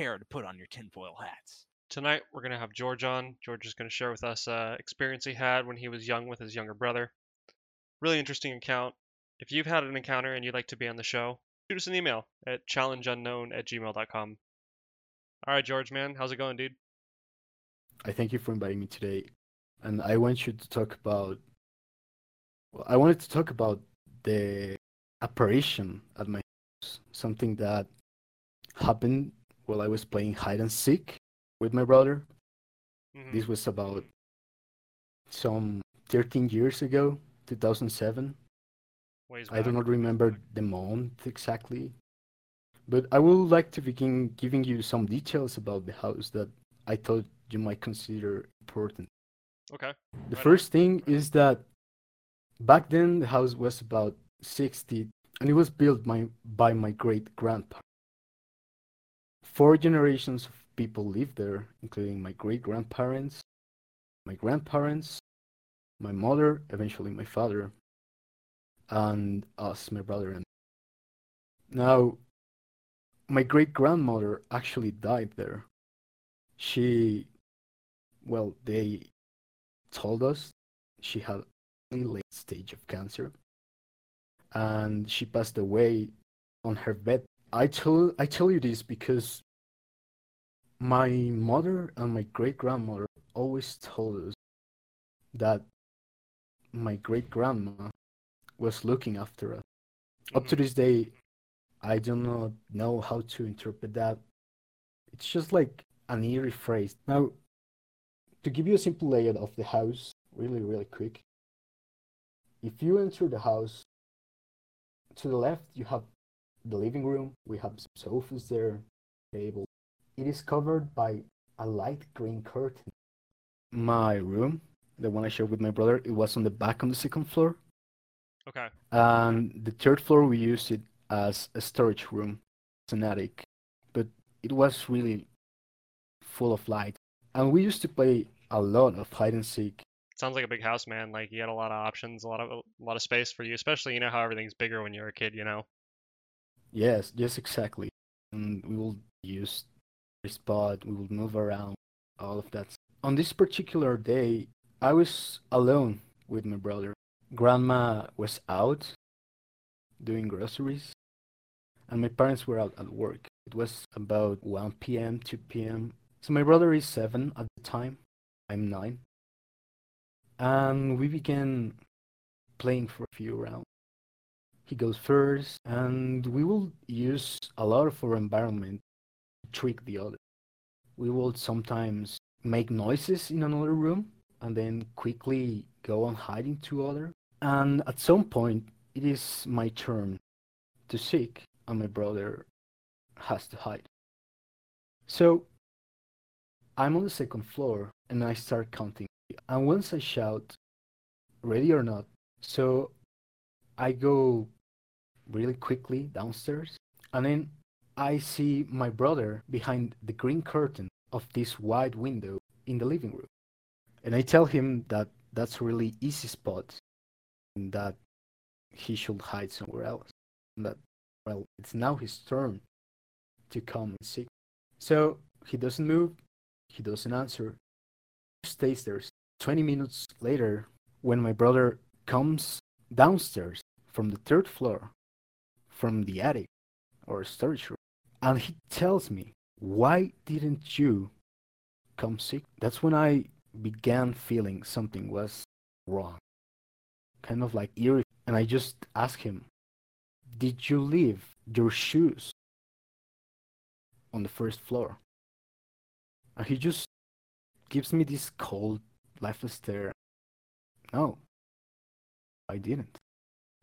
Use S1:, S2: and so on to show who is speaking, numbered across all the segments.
S1: prepare to put on your tinfoil hats.
S2: Tonight we're gonna have George on. George is gonna share with us uh, experience he had when he was young with his younger brother. Really interesting account. If you've had an encounter and you'd like to be on the show, shoot us an email at challengeunknown at gmail.com. All right, George, man, how's it going, dude?
S3: I thank you for inviting me today, and I want you to talk about. Well, I wanted to talk about the apparition at my house, something that happened while I was playing hide and seek with my brother.
S2: Mhm.
S3: This was about some 13 years ago, 2007.
S2: Ways
S3: I do not remember the month exactly, but I would like to begin giving you some details about the house that I thought you might consider important.
S2: Okay.
S3: The
S2: Right on.
S3: first thing is that back then the house was about 60 and it was built by, by my great grandpa. Four generations of people lived there, including my great grandparents, my grandparents, my mother, eventually my father, and us, my brother and now my great grandmother actually died there. She well, they told us she had a late stage of cancer and she passed away on her bed. I tell I tell you this because my mother and my great grandmother always told us that my great grandma was looking after us. Up to
S2: Mhm.
S3: this day, I do not know how to interpret that. It's just like an eerie phrase. Now, to give you a simple layout of the house, really, really quick. If you enter the house, to the left you have the living room. We have sofas there, table. It is covered by a light green curtain. My room, the one I shared with my brother, it was on the back on the second floor.
S2: Okay.
S3: And the third floor we used it as a storage room, it's an attic, but it was really full of light. And we used to play a lot of hide and seek.
S2: Sounds like a big house, man. Like you had a lot of options, a lot of a lot of space for you, especially you know how everything's bigger when you're a kid, you know.
S3: Yes, yes, exactly. And we will use the spot, we will move around, all of that. On this particular day, I was alone with my brother. Grandma was out doing groceries, and my parents were out at work. It was about 1 p.m., 2 p.m. So my brother is seven at the time. I'm nine. And we began playing for a few rounds. He goes first, and we will use a lot of our environment to trick the other. We will sometimes make noises in another room and then quickly go on hiding to other. And at some point, it is my turn to seek, and my brother has to hide. So I'm on the second floor, and I start counting. And once I shout, ready or not, so I go really quickly downstairs, and then I see my brother behind the green curtain of this wide window in the living room. And I tell him that that's a really easy spot and that he should hide somewhere else. And that, well, it's now his turn to come and seek. So he doesn't move, he doesn't answer, he stays there. 20 minutes later, when my brother comes downstairs from the third floor, from the attic or storage room, and he tells me, Why didn't you come seek? That's when I began feeling something was wrong. Kind of like eerie. And I just asked him, Did you leave your shoes on the first floor? And he just gives me this cold, lifeless stare. No, I didn't.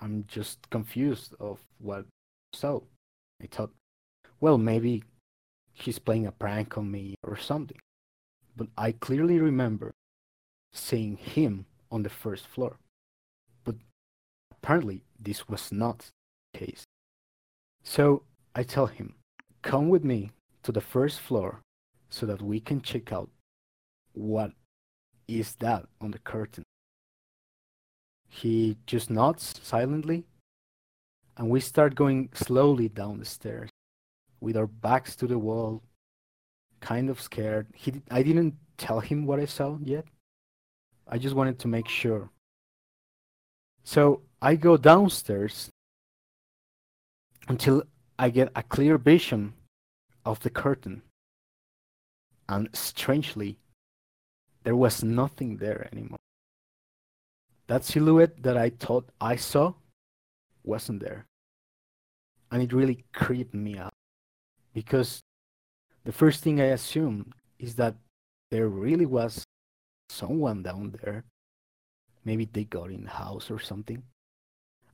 S3: I'm just confused of what so. I thought, well, maybe he's playing a prank on me or something. But I clearly remember seeing him on the first floor. But apparently, this was not the case. So I tell him, come with me to the first floor so that we can check out what is that on the curtain. He just nods silently, and we start going slowly down the stairs with our backs to the wall, kind of scared. He I didn't tell him what I saw yet. I just wanted to make sure. So I go downstairs until I get a clear vision of the curtain. And strangely, there was nothing there anymore. That silhouette that I thought I saw wasn't there. And it really creeped me out because the first thing I assumed is that there really was someone down there. Maybe they got in the house or something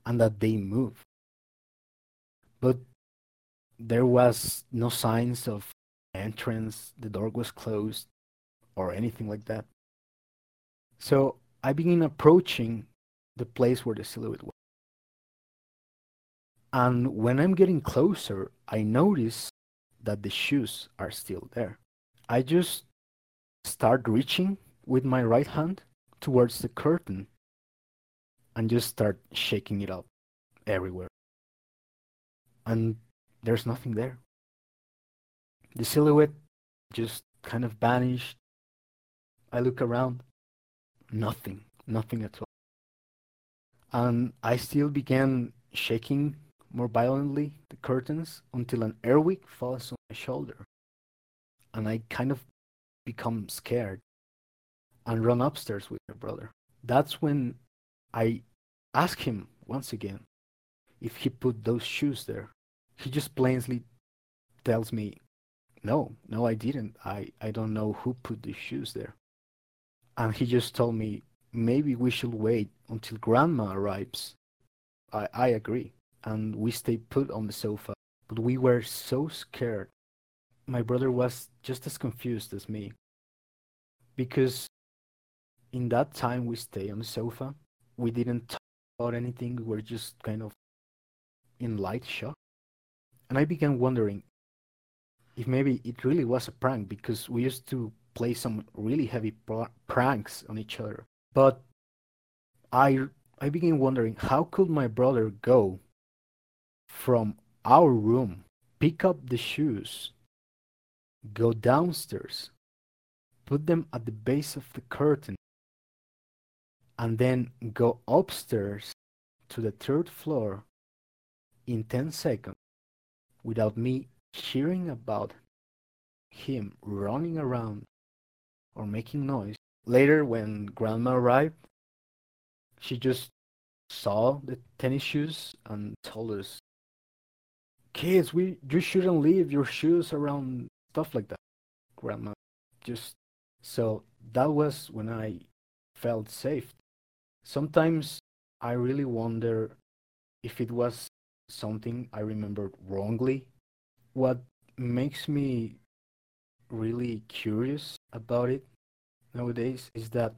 S3: and that they moved. But there was no signs of entrance, the door was closed, or anything like that. So I begin approaching the place where the silhouette was. And when I'm getting closer, I notice that the shoes are still there. I just start reaching with my right hand towards the curtain and just start shaking it up everywhere. And there's nothing there. The silhouette just kind of vanished. I look around, nothing, nothing at all. And I still began shaking more violently the curtains until an airwick falls on my shoulder. And I kind of become scared and run upstairs with my brother. That's when I ask him once again if he put those shoes there. He just plainly tells me, No, no, I didn't. I, I don't know who put the shoes there. And he just told me, Maybe we should wait until grandma arrives. I, I agree. And we stayed put on the sofa. But we were so scared. My brother was just as confused as me. Because in that time we stayed on the sofa, we didn't talk about anything. We were just kind of in light shock. And I began wondering if maybe it really was a prank because we used to play some really heavy pr- pranks on each other. But I I began wondering how could my brother go from our room, pick up the shoes, go downstairs, put them at the base of the curtain, and then go upstairs to the third floor in 10 seconds without me hearing about him running around or making noise. Later, when grandma arrived, she just saw the tennis shoes and told us, "Kids, we you shouldn't leave your shoes around stuff like that." Grandma just so that was when I felt safe. Sometimes I really wonder if it was something I remembered wrongly. What makes me really curious about it nowadays is that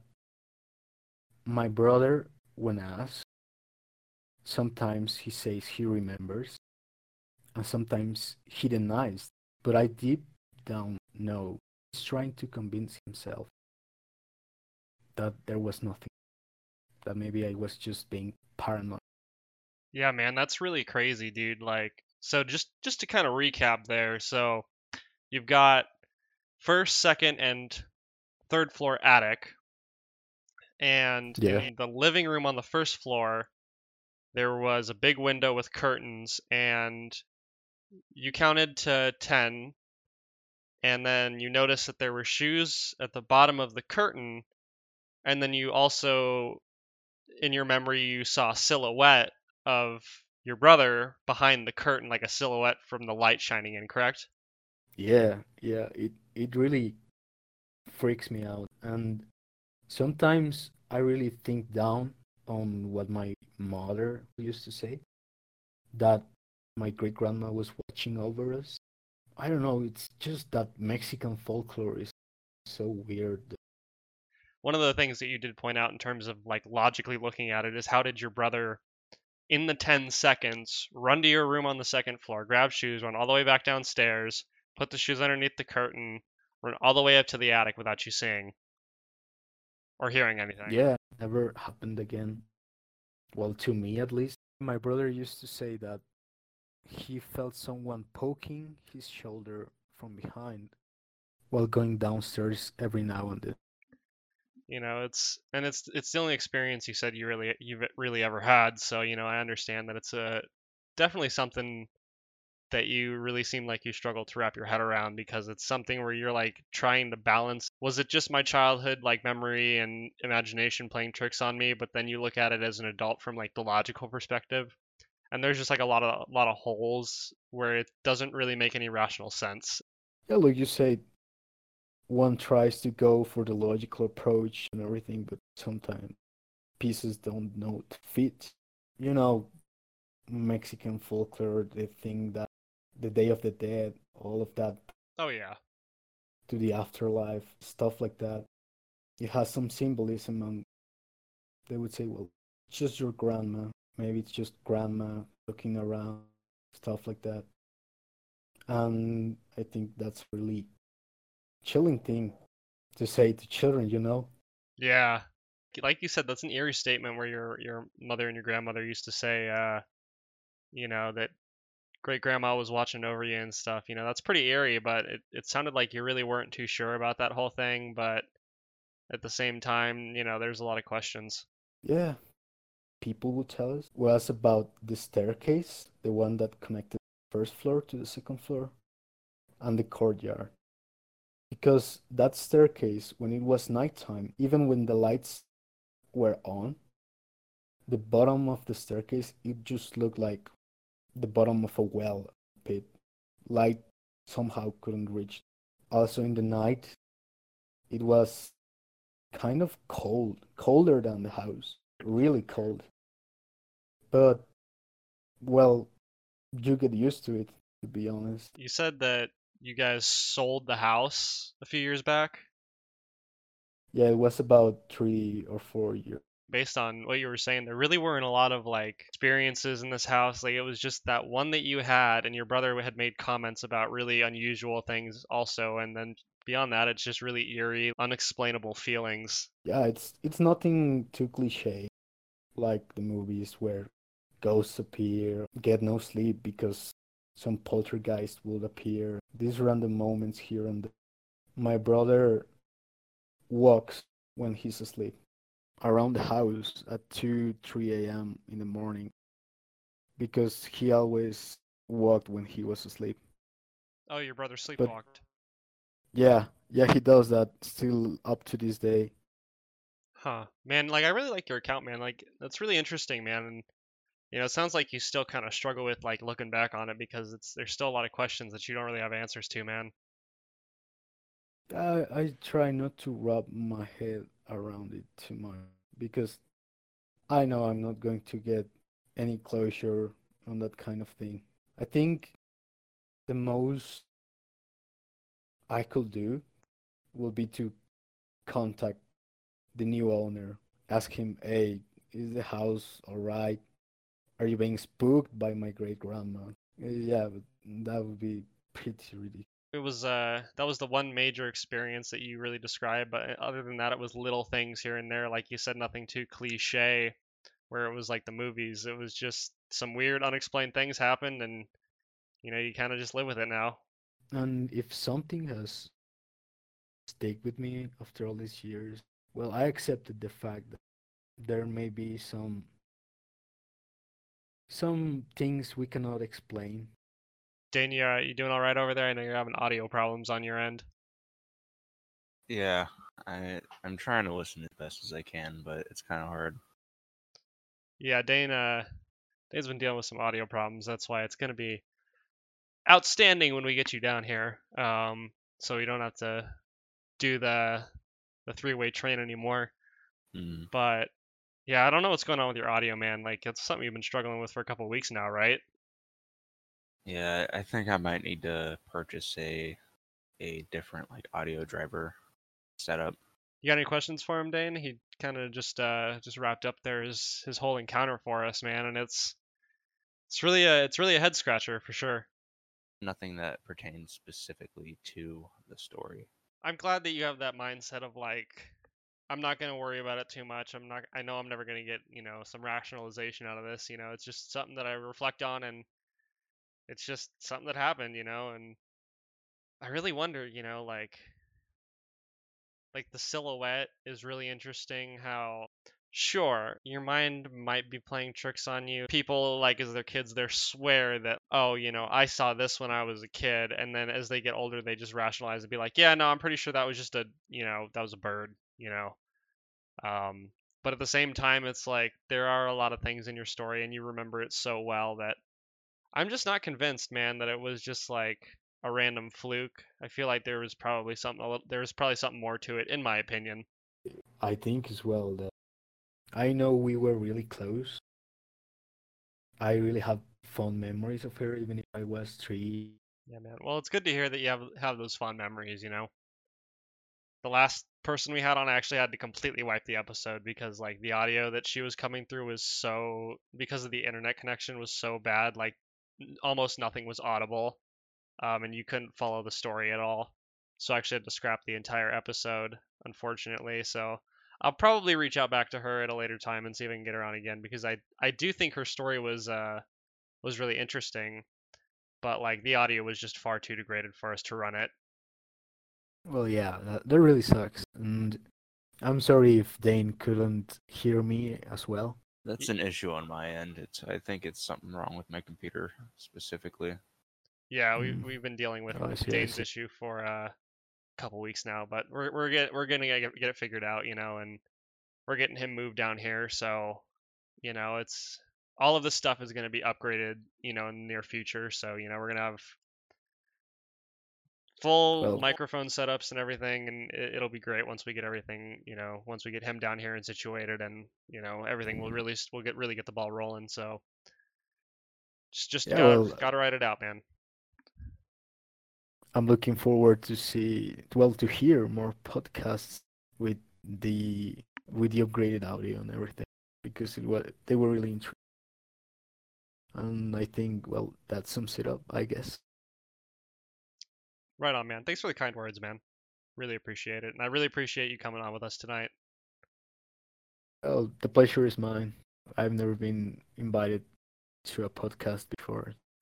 S3: my brother, when asked, sometimes he says he remembers, and sometimes he denies. But I deep down know he's trying to convince himself that there was nothing, that maybe I was just being paranoid.
S2: Yeah, man, that's really crazy, dude. Like, so just just to kind of recap there. So, you've got first, second, and third floor attic, and
S3: Yeah.
S2: in the living room on the first floor, there was a big window with curtains, and you counted to ten, and then you noticed that there were shoes at the bottom of the curtain, and then you also, in your memory, you saw a silhouette of your brother behind the curtain, like a silhouette from the light shining in, correct?
S3: Yeah, yeah, it it really freaks me out. And sometimes I really think down on what my mother used to say, that my great grandma was watching over us. I don't know, it's just that Mexican folklore is so weird.
S2: One of the things that you did point out in terms of like logically looking at it is how did your brother in the 10 seconds run to your room on the second floor, grab shoes, run all the way back downstairs, put the shoes underneath the curtain, run all the way up to the attic without you seeing or hearing anything?
S3: Yeah, never happened again. Well, to me at least. My brother used to say that he felt someone poking his shoulder from behind while going downstairs every now and then.
S2: You know, it's and it's it's the only experience you said you really you've really ever had. So you know, I understand that it's a definitely something that you really seem like you struggle to wrap your head around because it's something where you're like trying to balance was it just my childhood like memory and imagination playing tricks on me but then you look at it as an adult from like the logical perspective and there's just like a lot of a lot of holes where it doesn't really make any rational sense
S3: Yeah, look you say, one tries to go for the logical approach and everything, but sometimes pieces don't know to fit. You know, Mexican folklore, they think that the Day of the Dead, all of that
S2: oh yeah
S3: to the afterlife, stuff like that. It has some symbolism, and they would say, well, it's just your grandma. Maybe it's just grandma looking around, stuff like that. And I think that's really chilling thing to say to children, you know?
S2: yeah like you said that's an eerie statement where your your mother and your grandmother used to say uh you know that great grandma was watching over you and stuff. You know, that's pretty eerie, but it, it sounded like you really weren't too sure about that whole thing. But at the same time, you know, there's a lot of questions.
S3: Yeah. People would tell us. Was about the staircase, the one that connected the first floor to the second floor, and the courtyard. Because that staircase, when it was nighttime, even when the lights were on, the bottom of the staircase, it just looked like the bottom of a well pit. Light somehow couldn't reach. Also in the night, it was kind of cold, colder than the house, really cold. But, well, you get used to it, to be honest.
S2: You said that you guys sold the house a few years back.
S3: Yeah, it was about three or four years.
S2: Based on what you were saying, there really weren't a lot of like experiences in this house. Like it was just that one that you had, and your brother had made comments about really unusual things also. And then beyond that, it's just really eerie, unexplainable feelings.
S3: Yeah, it's it's nothing too cliche, like the movies where ghosts appear, get no sleep because some poltergeist will appear. These random moments here and there. My brother walks when he's asleep around the house at 2 3 a.m in the morning because he always walked when he was asleep
S2: Oh, your brother sleepwalked.
S3: yeah yeah he does that still up to this day
S2: Huh. Man, like I really like your account, man. Like that's really interesting, man. And you know, it sounds like you still kind of struggle with like looking back on it because it's there's still a lot of questions that you don't really have answers to, man.
S3: I, I try not to wrap my head around it too much because I know I'm not going to get any closure on that kind of thing. I think the most I could do will be to contact the new owner, ask him, hey, is the house all right? Are you being spooked by my great grandma? Yeah, that would be pretty ridiculous.
S2: It was uh that was the one major experience that you really described, but uh, other than that, it was little things here and there, like you said, nothing too cliche, where it was like the movies. It was just some weird, unexplained things happened, and you know, you kind of just live with it now.
S3: And if something has stayed with me after all these years, well, I accepted the fact that there may be some some things we cannot explain.
S2: Dania, you doing all right over there? I know you're having audio problems on your end.
S1: Yeah, I I'm trying to listen as best as I can, but it's kind of hard.
S2: Yeah, Dane, uh, Dane's been dealing with some audio problems. That's why it's gonna be outstanding when we get you down here. Um, so we don't have to do the the three-way train anymore.
S1: Mm.
S2: But yeah, I don't know what's going on with your audio, man. Like it's something you've been struggling with for a couple of weeks now, right?
S1: Yeah, I think I might need to purchase a a different like audio driver setup.
S2: You got any questions for him, Dane? He kind of just uh just wrapped up there his his whole encounter for us, man, and it's it's really a it's really a head scratcher for sure.
S1: Nothing that pertains specifically to the story.
S2: I'm glad that you have that mindset of like I'm not going to worry about it too much. I'm not I know I'm never going to get, you know, some rationalization out of this, you know. It's just something that I reflect on and it's just something that happened, you know, and I really wonder, you know, like like the silhouette is really interesting how sure your mind might be playing tricks on you. People like as their kids they swear that oh you know i saw this when i was a kid and then as they get older they just rationalize and be like yeah no i'm pretty sure that was just a you know that was a bird you know? Um but at the same time it's like there are a lot of things in your story and you remember it so well that i'm just not convinced man that it was just like a random fluke i feel like there was probably something a little, there was probably something more to it in my opinion
S3: I think as well that I know we were really close. I really have fond memories of her, even if I was three.
S2: Yeah, man. Well, it's good to hear that you have have those fond memories. You know, the last person we had on I actually had to completely wipe the episode because like the audio that she was coming through was so because of the internet connection was so bad, like almost nothing was audible, um, and you couldn't follow the story at all. So I actually had to scrap the entire episode, unfortunately. So I'll probably reach out back to her at a later time and see if I can get her on again because I I do think her story was uh was really interesting, but like the audio was just far too degraded for us to run it.
S3: Well, yeah, that, that really sucks. And I'm sorry if Dane couldn't hear me as well.
S1: That's an issue on my end. It's I think it's something wrong with my computer specifically.
S2: Yeah, we've
S3: Mm.
S2: we've been dealing with
S3: Oh, see, I
S2: Dane's issue for uh, a couple weeks now, but we're we're get we're gonna get get it figured out, you know, and we're getting him moved down here, so you know, it's all of this stuff is gonna be upgraded, you know, in the near future. So you know, we're gonna have full
S3: Well-
S2: microphone setups and everything, and it, it'll be great once we get everything, you know, once we get him down here and situated, and you know, everything will mm-hmm. really we'll get really get the ball rolling. So just just
S3: Yeah,
S2: gotta
S3: well,
S2: gotta write it out, man.
S3: I'm looking forward to see, well, to hear more podcasts with the with the upgraded audio and everything because it was they were really interesting. And I think, well, that sums it up, I guess.
S2: Right on, man. Thanks for the kind words, man. Really appreciate it. And I really appreciate you coming on with us tonight.
S3: Well, the pleasure is mine. I've never been invited to a podcast before,